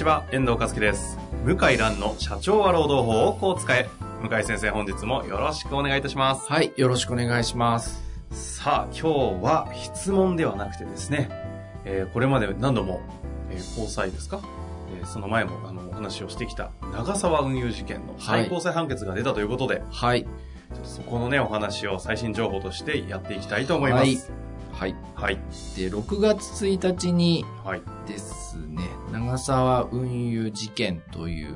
ちは、遠藤和樹です。向井蘭の社長は労働法をこう使え。向井先生、本日もよろしくお願いいたします。はい、よろしくお願いします。さあ、今日は質問ではなくてですね、えーこれまで何度も、えー交際ですか、えーその前もあのお話をしてきた長沢運輸事件の最高裁判決が出たということで、はい。ちょっとそこのね、お話を最新情報としてやっていきたいと思います。はい。はい。で、6月1日にはい。ですね、長沢運輸事件という、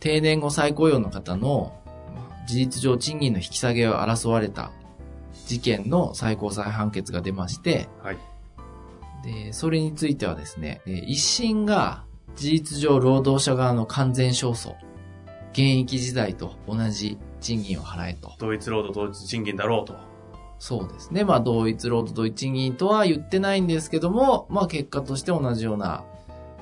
定年後再雇用の方の、まあ事実上賃金の引き下げを争われた事件の最高裁判決が出まして、はい。で、それについてはですね、えー一審が事実上労働者側の完全勝訴、現役時代と同じ賃金を払えと。同一労働同一賃金だろうと。そうですね。まあ、同一労働同一賃金とは言ってないんですけども、まあ、結果として同じような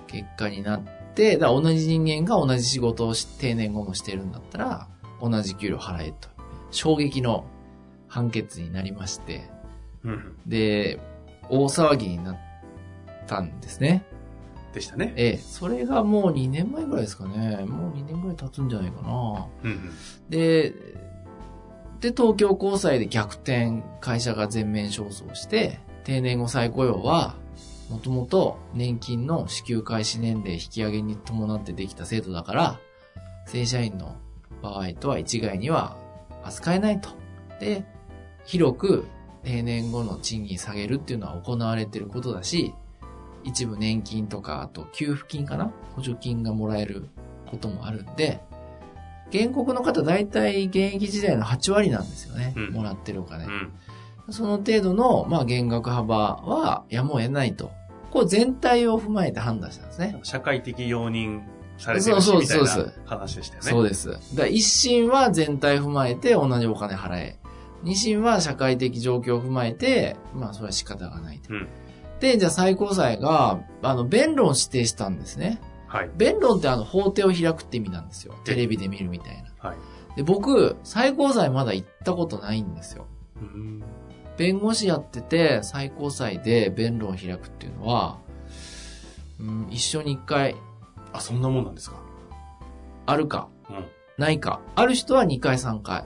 結果になって、だ同じ人間が同じ仕事をし定年後もしてるんだったら、同じ給料払えと。衝撃の判決になりまして、うん。で、大騒ぎになったんですね。でしたね。ええ、それがもう2年前ぐらいですかね。もう2年ぐらい経つんじゃないかな。うんうん。で、で、東京高裁で逆転、会社が全面勝訴をして、定年後再雇用は、もともと年金の支給開始年齢引き上げに伴ってできた制度だから、正社員の場合とは一概には扱えないと。で、広く定年後の賃金下げるっていうのは行われてることだし、一部年金とか、あと給付金かな？補助金がもらえることもあるんで、原告の方大体現役時代の8割なんですよね。うんもらってるお金。うん。その程度の、まあ、減額幅はやむを得ないと。こう全体を踏まえて判断したんですね。社会的容認されてるしそうみたいな話でしたよね。そうです。だ一審は全体踏まえて同じお金払え。二審は社会的状況を踏まえて、まあそれは仕方がないと。うんで、じゃあ最高裁が、あの、弁論を指定したんですね。はい。弁論ってあの、法廷を開くって意味なんですよ。テレビで見るみたいな。はい。で、僕、最高裁まだ行ったことないんですよ。うん。弁護士やってて、最高裁で弁論を開くっていうのは、うん、一生に一回あ、そんなもんなんですか？あるか、うん。ないか。ある人は2回3回。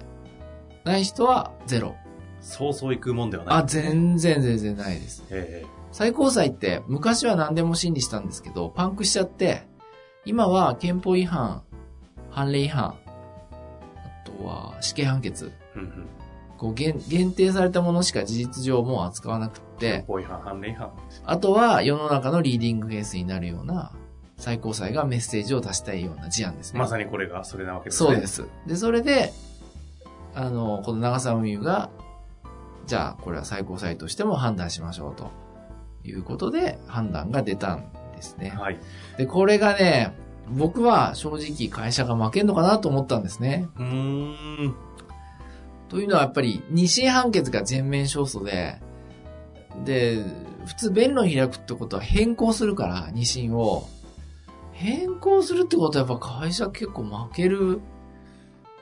ない人はゼロ。そうそう行くもんではない。あ、全然全然ないです。え最高裁って昔は何でも審理したんですけど、パンクしちゃって、今は憲法違反、判例違反、あとは死刑判決。こう限限定されたものしか事実上もう扱わなくって、法違反、判例違反。あとは世の中のリーディングケースになるような、最高裁がメッセージを出したいような事案ですね。まさにこれがそれなわけですね。そうで。す。で、それで、あの、この長澤美優が、じゃあ、これは最高裁としても判断しましょうということで判断が出たんですね。はい。で、これがね、僕は正直会社が負けんのかなと思ったんですね。うーん。というのはやっぱり二審判決が全面勝訴で、で、普通弁論開くってことは変更するから、二審を。変更するってことはやっぱ会社結構負ける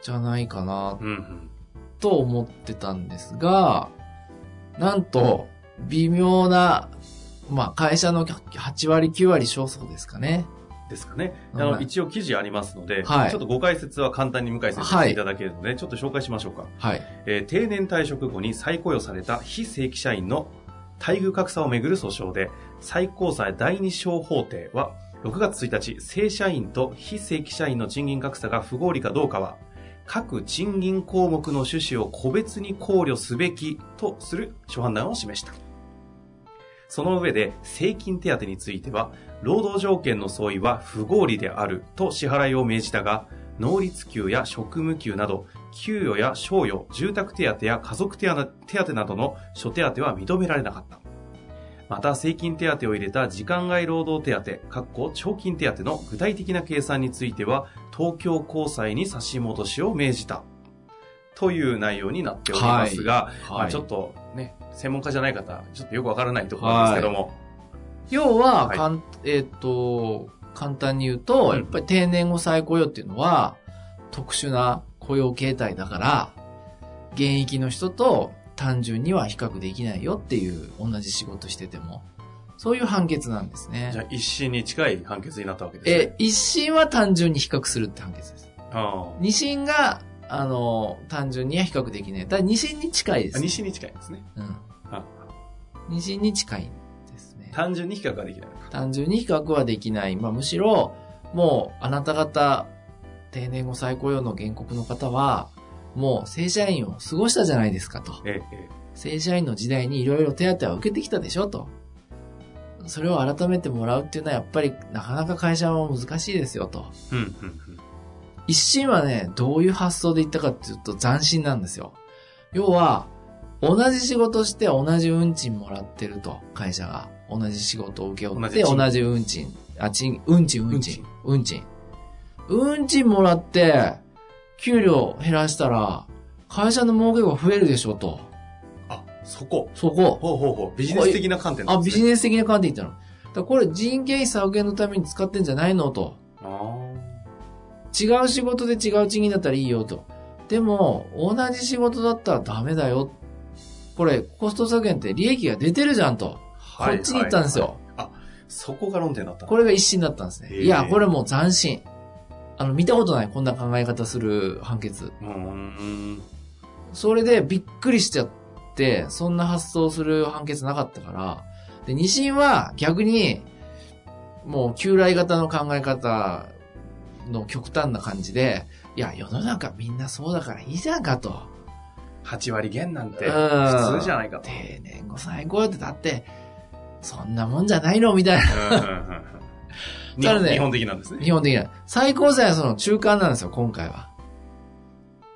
じゃないかな。と思ってたんですが、なんと、微妙な、まあ会社の8割9割勝訴ですかね。ですかね。あの、はい一応記事ありますので、はいちょっとご解説は簡単に向井先生していただけるので、ちょっと紹介しましょうか。はい。えー定年退職後に再雇用された非正規社員の待遇格差をめぐる訴訟で、最高裁第二小法廷は、6月1日、正社員と非正規社員の賃金格差が不合理かどうかは、各賃金項目の趣旨を個別に考慮すべきとする諸判断を示した。その上で、正勤手当については、労働条件の相違は不合理であると支払いを命じたが、能率給や職務給など、給与や賞与、住宅手当や家族手当などの諸手当は認められなかった。また、税金手当を入れた時間外労働手当、かっこ長金手当の具体的な計算については、東京高裁に差し戻しを命じた。という内容になっておりますが、はいまあちょっとね、専門家じゃない方、ちょっとよくわからないところですけども、要は、はいかんえっ、と、簡単に言うと、うんやっぱり定年後再雇用っていうのは、特殊な雇用形態だから、現役の人と単純には比較できないよっていう、同じ仕事してても。そういう判決なんですねじゃ。あ一審に近い判決になったわけですね。え、一審は単純に比較するって判決です。あ二審が、あの、単純には比較できない。ただ二審に近いであ。す。二審に近いんですね。うん。あ二審に近い。単純に比較ができない。単純に比較はできない。まあ、むしろ、もう、あなた方、定年後再雇用の原告の方は、もう正社員を過ごしたじゃないですかと。ええ、え正社員の時代にいろいろ手当は受けてきたでしょと。それを改めてもらうっていうのはやっぱりなかなか会社は難しいですよと。え。うん、うん、うん。一心はね、どういう発想で言ったかっていうと斬新なんですよ。要は、同じ仕事して同じ運賃もらってると、会社が。同じ仕事を請け負って同じ賃同じ運賃。あ、賃、運賃、運賃。運賃。運賃もらって、給料減らしたら、会社の儲けが増えるでしょと。あ、そこ。そこ。ほうほうほう。ビジネス的な観点なあ。ビジネス的な観点言ったの。だこれ人件費削減のために使ってんじゃないのと。あ違う仕事で違う賃金だったらいいよと。でも、同じ仕事だったらダメだよ。これ、コスト削減って利益が出てるじゃんと。あ。こっちに行ったんですよ。あ、そこが論点だったこれが一心だったんですね。いや、これもう斬新。あの、見たことない、こんな考え方する判決。うーん。それでびっくりしちゃって、そんな発想する判決なかったから。で、二審は逆に、もう旧来型の考え方の極端な感じで、いや、世の中みんなそうだからいいじゃんかと。8割減なんてうん普通じゃないかと。定年後最高ってだって、そんなもんじゃないのみたいな。ただね本日本的なんですね。基本的には。最高裁はその中間なんですよ、今回は。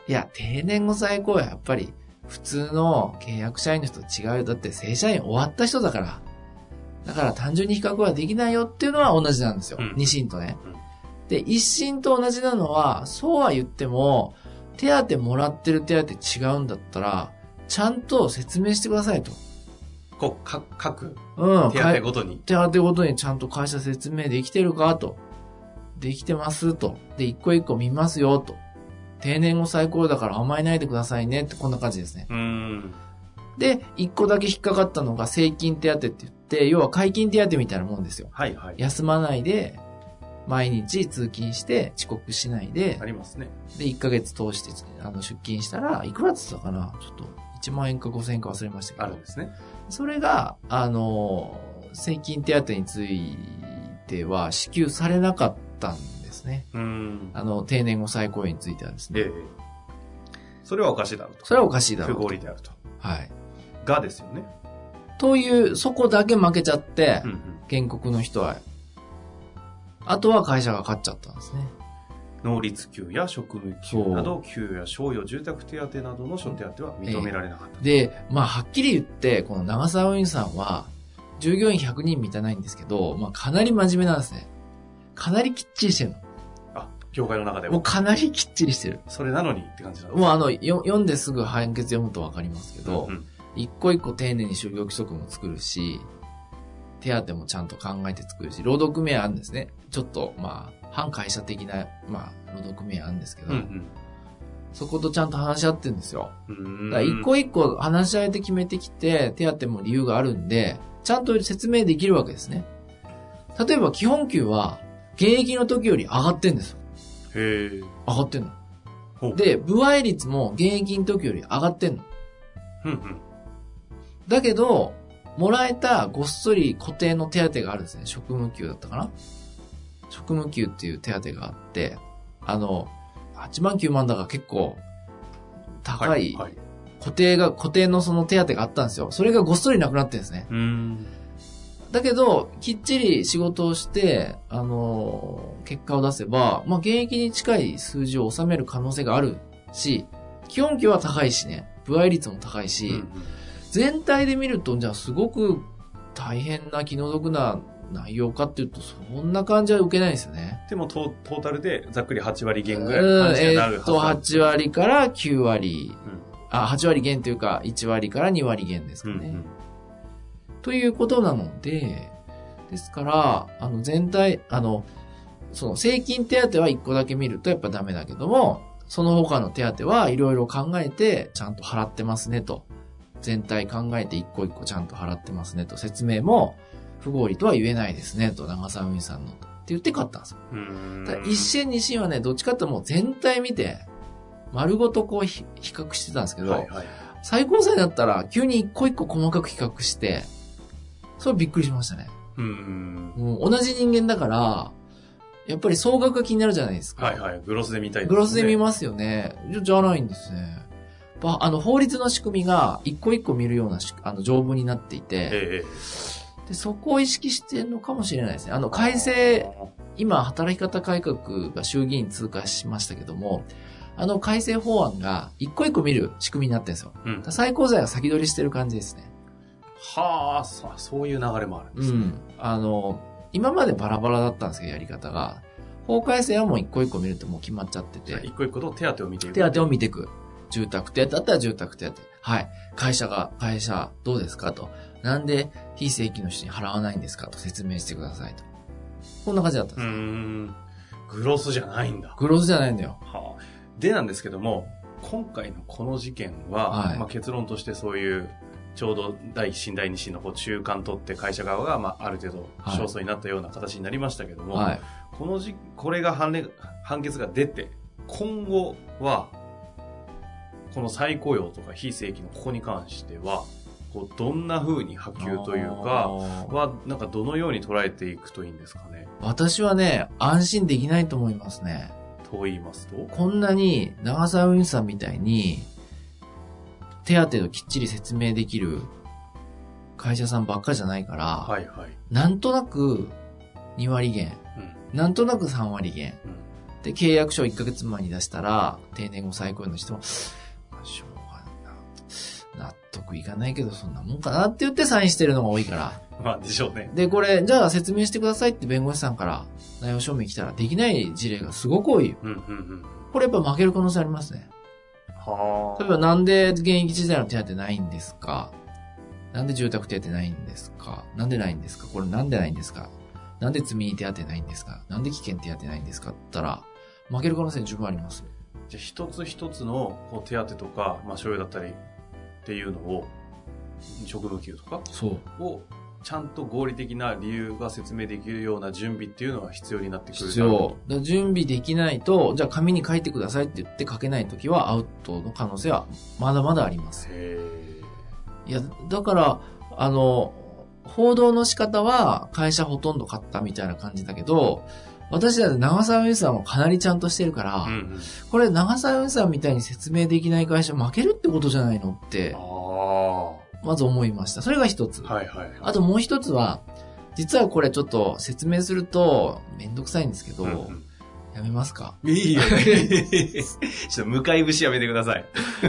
いや、定年後最高はやっぱり、普通の契約社員の人と違うよ。だって正社員終わった人だから。だから単純に比較はできないよっていうのは同じなんですよ。うん二審とねうん。で、一審と同じなのは、そうは言っても、手当もらってる手当違うんだったら、ちゃんと説明してくださいと。こう、か各うん。手当ごとに。手当ごとにちゃんと会社説明できてるかと。できてますと。で、一個一個見ますよと。定年後最高だから甘えないでくださいねってこんな感じですね。うーん。で、一個だけ引っかかったのが正金手当って言って、要は解禁手当みたいなもんですよ。はいはい。休まないで、毎日通勤して遅刻しないであ、りますね。で、1ヶ月通してあの出勤したら、いくらって言ったかなちょっと、1万円か5000円か忘れましたけど。あるんですね。それが、あの、税金手当については支給されなかったんですね。うーん。あの、定年後再雇用についてはですね。ええ。それはおかしいだろうと。それはおかしいだろ不うと。合理であると。はい。がですよね。という、そこだけ負けちゃってうん、うん。原告の人は、あとは会社が勝っちゃったんですね。能率給や職務給など、給与や賞与、住宅手当などの諸手当は認められなかった。で、まあ、はっきり言って、この長沢運輸さんは、従業員100人満たないんですけど、まあ、かなり真面目なんですね。かなりきっちりしてるの。あ、業界の中でも。もうかなりきっちりしてる。それなのにって感じなんですもうあの、よ読んですぐ判決読むとわかりますけど、うん一個一個丁寧に就業規則も作るし、手当もちゃんと考えて作るし、労働組合あるんですね。ちょっと、まあ、反会社的な、まあ、労働組合あるんですけど、うんそことちゃんと話し合ってるんですよ。うん。だから一個一個話し合いで決めてきて、手当も理由があるんで、ちゃんと説明できるわけですね。例えば基本給は、現役の時より上がってんですよ。へえ。上がってんの。で、部合率も現役の時より上がってんの。うんうん。だけど、もらえたごっそり固定の手当があるんですね。職務給だったかな職務給っていう手当があって、あの、8万9万だから結構高いはい。固定が、固定のその手当があったんですよ。それがごっそりなくなってるんですね。うん。だけど、きっちり仕事をして、あの、結果を出せば、まあ、現役に近い数字を収める可能性があるし、基本給は高いしね、部合率も高いし、うん全体で見ると、じゃあすごく大変な気の毒な内容かっていうと、そんな感じは受けないですよね。でもトートータルでざっくり8割減ぐらいうん、の話にえなるはずーっと、8割から9割。うんあ、8割減というか、1割から2割減ですかね。うんうんということなので、ですから、あの、全体、あの、その、税金手当は1個だけ見るとやっぱダメだけども、その他の手当はいろいろ考えて、ちゃんと払ってますねと。全体考えて1個1個ちゃんと払ってますねと。説明も、不合理とは言えないですねと。長澤運輸さんのと。って言って買ったんですよ。一審二審はね、どっちかってもう全体見て、丸ごとこうひ比較してたんですけど、はいはい。最高裁だったら急に一個一個細かく比較して、それびっくりしましたね。うーん。もう同じ人間だから、やっぱり総額が気になるじゃないですか。はいはい。グロスで見たいですねグロスで見ますよね。じゃじゃないんですね。ばあの、法律の仕組みが一個一個見るようなしあの条文になっていて、えでそこを意識してるのかもしれないですね。あの、改正、今、働き方改革が衆議院通過しましたけども、あの改正法案が一個一個見る仕組みになってるんですよ。えうん。最高裁が先取りしてる感じですね。はあ、さそういう流れもあるんでうすね。ん。あの、今までバラバラだったんですけど、やり方が。法改正はもう一個一個見るともう決まっちゃってて、一個一個と手当を見ていく。手当を見ていく。住宅手当だったら住宅手当。はい。会社が、会社どうですかと。なんで非正規の人に払わないんですかと説明してくださいと。こんな感じだったんです。ん。グロスじゃないんだ。グロースじゃないんだよ。はあ、でなんですけども、今回のこの事件は、はいまあ、結論としてそういう、ちょうど第一審、第二審のこう中間取って会社側が、まあ、ある程度はい勝訴になったような形になりましたけども、はい。このじ、これが判例判決が出て、今後は、この再雇用とか非正規のここに関しては、こうどんな風に波及というか、は、なんかどのように捉えていくといいんですかね？私はね、安心できないと思いますね。と言いますと？こんなに長澤運輸さんみたいに、手当をきっちり説明できる会社さんばっかりじゃないから、はいはい。なんとなく2割減、うん。なんとなく3割減。うんで、契約書を1ヶ月前に出したら、定年後再雇用の人も、得いかないけど、そんなもんかなって言ってサインしてるのが多いから。まあ、でしょうね。で、これ、じゃあ説明してくださいって弁護士さんから内容証明来たらできない事例がすごく多い。うんうんうん。これやっぱ負ける可能性ありますね。は例えばなんで現役時代の手当ないんですか？なんで住宅手当ないんですか？なんでないんですか？これなんでないんですか？なんで積み手当ないんですか？なんで危険手当ないんですかって言ったら、負ける可能性十分あります。じゃあ一つ一つのこう手当とか、まあ、所有だったりっていうのを、職務給とか？そう。を、ちゃんと合理的な理由が説明できるような準備っていうのが必要になってくる必要。だ準備できないと、じゃあ紙に書いてくださいって言って書けないときはアウトの可能性はまだまだあります。へいや、だから、あの、報道の仕方は会社ほとんど買ったみたいな感じだけど、私だって長澤運輸さんはかなりちゃんとしてるから、ーうんうん。これ長澤運輸さんみたいに説明できない会社負けるってことじゃないのってまず思いました。それが一つ。いはいはい。あともう一つは、実はこれちょっと説明するとめんどくさいんですけど、うんうんやめますか？いいよ。ちょっと向かい節やめてください。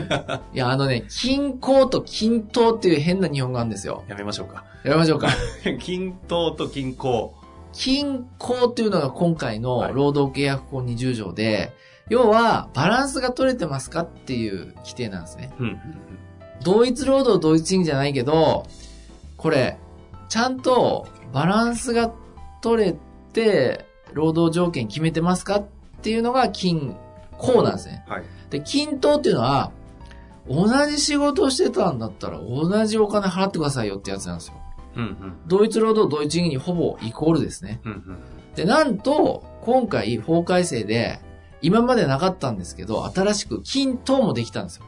いや、あのね、均衡と均等っていう変な日本語あるんですよ。やめましょうか。やめましょうか。均等と均衡。均衡っていうのが今回はいの労働契約法20条で、要はバランスが取れてますかっていう規定なんですね。うんうん同一労働同一賃金じゃないけど、これ、ちゃんとバランスが取れて、労働条件決めてますかっていうのが均衡なんですね。はい。で、均等っていうのは、同じ仕事をしてたんだったら同じお金払ってくださいよってやつなんですよ。うんうん。同一労働同一賃金にほぼイコールですね。うんうん。で、なんと、今回法改正で、今までなかったんですけど、新しく均等もできたんですよ。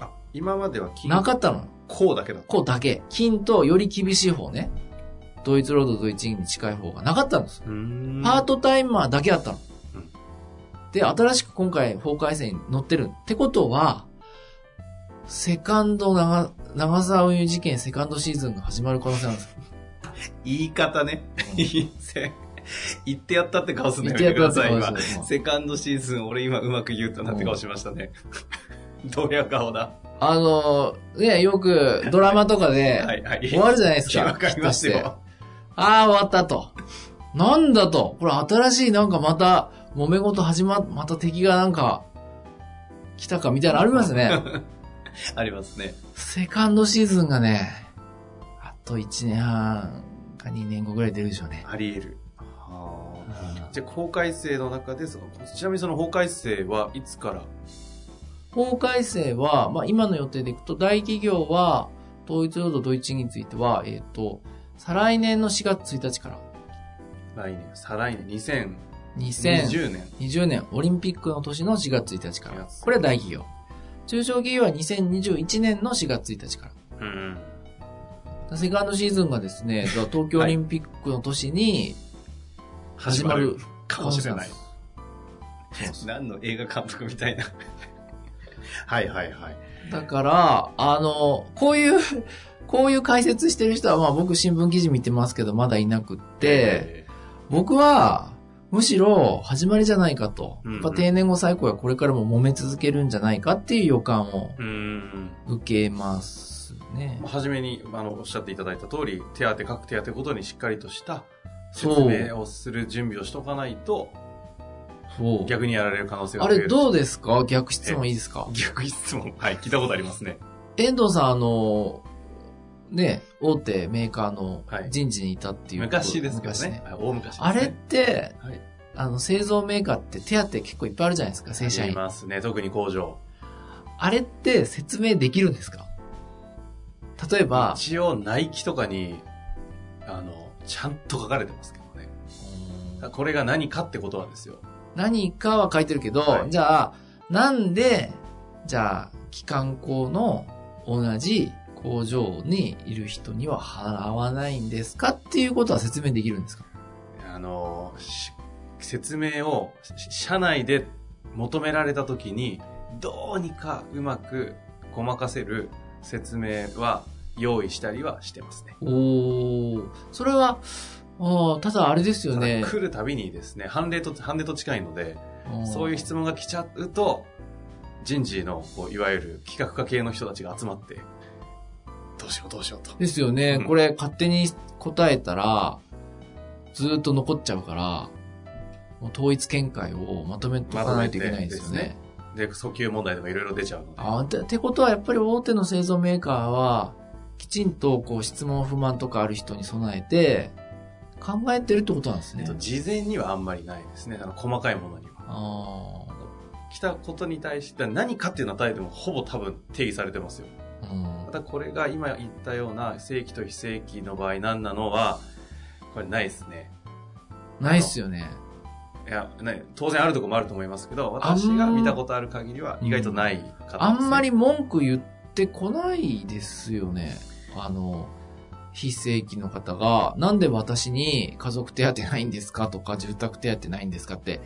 あ、今までは均なかったの。衡だけだ。こうだけ。均等より厳しい方ね。同一労働同一賃金に近い方がなかったんです。パートタイマーだけあったのうん。で、新しく今回法改正に載ってる。ってことは、セカンド長、長沢運輸事件セカンドシーズンが始まる可能性なんですよ。言い方ね。言ってやったって顔すんの言ってやめてください、今。るセカンドシーズン、俺今うまく言うとなって顔しましたね。どうや顔だ。あの、ね、よくドラマとかで。終わるじゃないですか。わかりますよ。ああ、終わったと。なんだと。これ新しいなんかまた、揉め事始ま、また敵がなんか、来たかみたいなのありますね。ありますね。セカンドシーズンがね、あと1年半か2年後ぐらい出るでしょうね。あり得る。はあじゃあ、法改正の中で、その、ちなみにその法改正はいつから？法改正は、まあ今の予定でいくと、大企業は、統一労働同一については、えっ、と、再来年の4月1日から、来年、再来年、2020 2020年。年オリンピックの年の4月1日から4。月これは大企業。中小企業は2021年の4月1日から。うん。セカンドシーズンがですね、東京オリンピックの年に始まるかもしれない。何の映画監督みたいな。はいはいはい。だから、あの、こういう、こういう解説してる人は、まあ僕新聞記事見てますけど、まだいなくって、僕は、むしろ始まりじゃないかと。やっぱ定年後最高はこれからも揉め続けるんじゃないかっていう予感を。受けますね。はじめに、あの、おっしゃっていただいた通り、手当、各手当ごとにしっかりとした説明をする準備をしとかないと、そう。逆にやられる可能性があれどうですか？逆質問いいですか？逆質問。はい、聞いたことありますね。遠藤さん、あの、ね、大手メーカーのはい人事にいたっていうこと。昔ですけど昔ね。はい大昔ね。あれって、はい。あの、製造メーカーって手当結構いっぱいあるじゃないですか、正社あり員。ますね。特に工場。あれって説明できるんですか？例えば、一応、ナイキとかに、あの、ちゃんと書かれてますけどね。これが何かってことはですよ。何かは書いてるけど、はいじゃあ、なんで、じゃあ、機関工の同じ工場にいる人には払わないんですかっていうことは説明できるんですか？あの、し説明を、し社内で求められた時に、どうにかうまくごまかせる説明は用意したりはしてますね。おー、それは、あーただあれですよね。来るたびにですね、判例と、判例と近いので、そういう質問が来ちゃうと、人事の、こういわゆる企画家系の人たちが集まって、しようどうしようと。ですよね。うんこれ勝手に答えたら、ずーっと残っちゃうから、もう統一見解をまとめとかないといけないですよね。で、訴求問題とかいろいろ出ちゃうので。あーてってことはやっぱり大手の製造メーカーは、きちんとこう質問不満とかある人に備えて、考えてるってことなんですねえっと。事前にはあんまりないですね。あの、細かいものには。あ来たことに対して何かっていうのは答えてもほぼ多分定義されてますよ。あ、うんただこれが今言ったような正規と非正規の場合何なのは、これないですね。ないっすよね。いや、ね、当然あるところもあると思いますけど、私が見たことある限りは意外とない方です、ねあんまり文句言ってこないですよね。あの、非正規の方が、なんで私に家族手当ないんですかとか、住宅手当ないんですかって、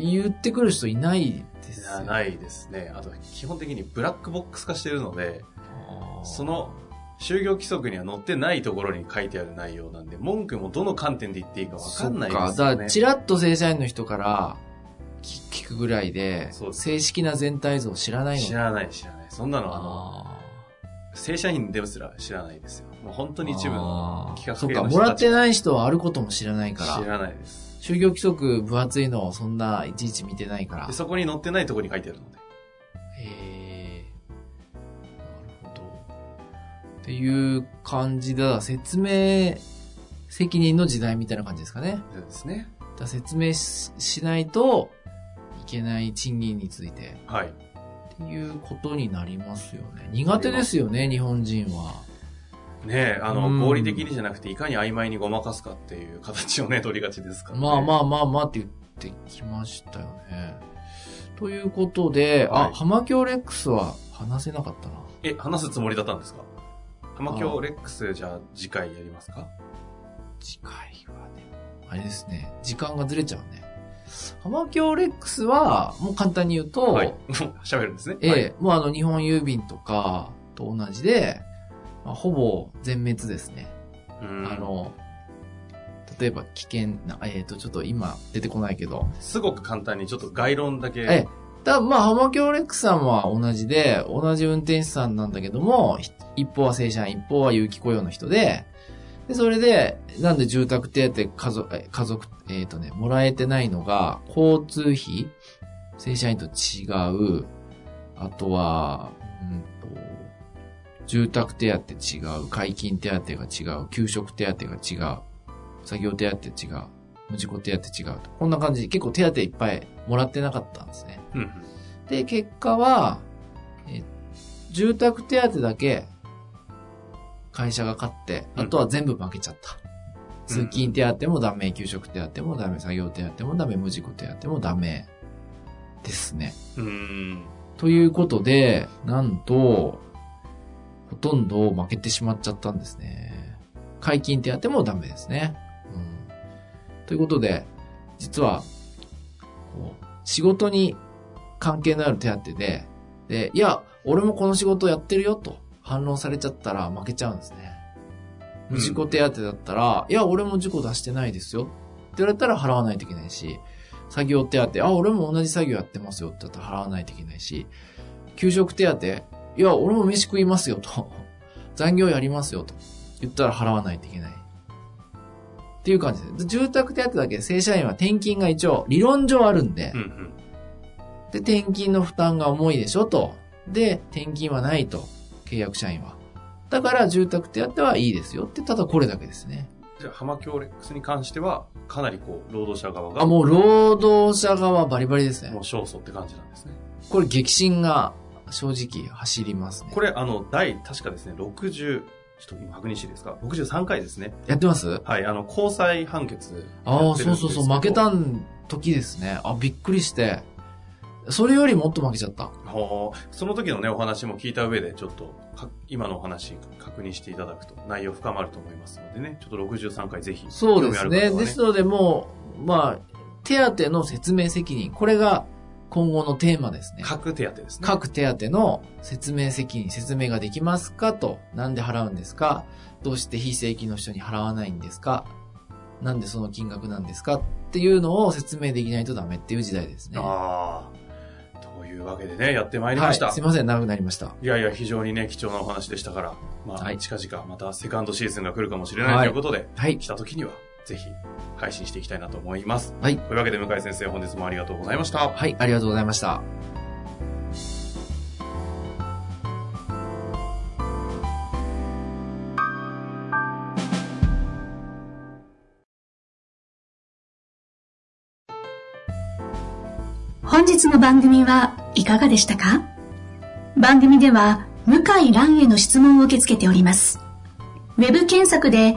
言ってくる人いないですよ。いやないですね。あと、基本的にブラックボックス化してるので、その、就業規則には載ってないところに書いてある内容なんで、文句もどの観点で言っていいかわかんないですよね。そっか。だから、ちらっと正社員の人から聞聞くぐらいで正式な全体像を知らないの知らない、知らない。そんなの、あの、あ正社員ですら知らないですよ。もう本当に一部の企画そっか、系の人たちもらってない人はあることも知らないから。知らないです。就業規則分厚いのをそんないちいち見てないからで。そこに載ってないところに書いてあるので。へえ。なるほど。っていう感じだ。説明責任の時代みたいな感じですかね。そうですね。だ説明ししないといけない賃金についてはい。っていうことになりますよね。苦手ですよね、日本人は。ねえ、あの、うん合理的にじゃなくて、いかに曖昧にごまかすかっていう形をね、取りがちですから、ね。まあまあまあまあって言ってきましたよね。ということで、あ、はい浜京レックスは話せなかったな。え、話すつもりだったんですか？浜京レックス、じゃあ次回やりますか？次回はね、あれですね、時間がずれちゃうね。浜京レックスは、もう簡単に言うと、はい。喋るんですね。ええはい。もうあの日本郵便とかと同じで、まあ、ほぼ全滅ですね。うん。あの、例えば危険な、えっ、と、ちょっと今出てこないけど、すごく簡単にちょっと概論だけ。ええ、だまあ、浜京レックさんは同じで、同じ運転手さんなんだけども、ひ一方は正社員、一方は有期雇用の人で、で、それで、なんで住宅手当家族、え家族、えっ、とね、もらえてないのが、交通費、正社員と違う、あとは、うんと、住宅手当違う、解禁手当が違う、給食手当が違う、作業手当違う、無事故手当違うと。こんな感じで結構手当いっぱいもらってなかったんですね。うんうん。で、結果は、え住宅手当だけ会社が買って、うんあとは全部負けちゃった。通勤手当もダメ、給食手当もダメ、作業手当もダメ、無事故手当もダメですね。うーん。ということで、なんと、ほとんど負けてしまっちゃったんですね。解禁手当もダメですね。うん、ということで、実は、こう、仕事に関係のある手当で、で、いや、俺もこの仕事やってるよと反論されちゃったら負けちゃうんですね。無事故手当だったら、いや、俺も事故出してないですよって言われたら払わないといけないし、作業手当、あ、俺も同じ作業やってますよって言ったら払わないといけないし、給食手当、いや、俺も飯食いますよと、残業やりますよと言ったら払わないといけない。っていう感じで住宅手当だけ正社員は転勤が一応理論上あるんでうん、うん。で、転勤の負担が重いでしょと。で、転勤はないと、契約社員は。だから住宅手当はいいですよって、ただこれだけですね。じゃあ、浜京レックスに関しては、かなりこう、労働者側が、あ、もう労働者側バリバリですねもう。勝訴って感じなんですね。これ激震が正直走りますね。これ、あの、第、確かですね、60、ちょっと今確認していいですか ?63 回ですね。やってます？はい、あの、交際判決。ああ、そうそうそう、負けた時ですね。あ、びっくりして。それよりもっと負けちゃった。その時のね、お話も聞いた上で、ちょっとか、今のお話確認していただくと、内容深まると思いますのでね、ちょっと63回ぜひ、そうですね。ですので、もう、まあ、手当の説明責任。これが今後のテーマですね。各手当ですね。各手当の説明責任、説明ができますかと。なんで払うんですか？どうして非正規の人に払わないんですか？なんでその金額なんですか？っていうのを説明できないとダメっていう時代ですね。ああ。というわけでね、やってまいりました。はい。すいません、長くなりました。いやいや、非常にね、貴重なお話でしたから、まあ、はい近々またセカンドシーズンが来るかもしれないはいということで、はい。来た時には、ぜひ、配信していきたいなと思います。はい。というわけで、向井先生、本日もありがとうございました。はい、ありがとうございました。本日の番組はいかがでしたか？番組では向井蘭への質問を受け付けております。ウェブ検索で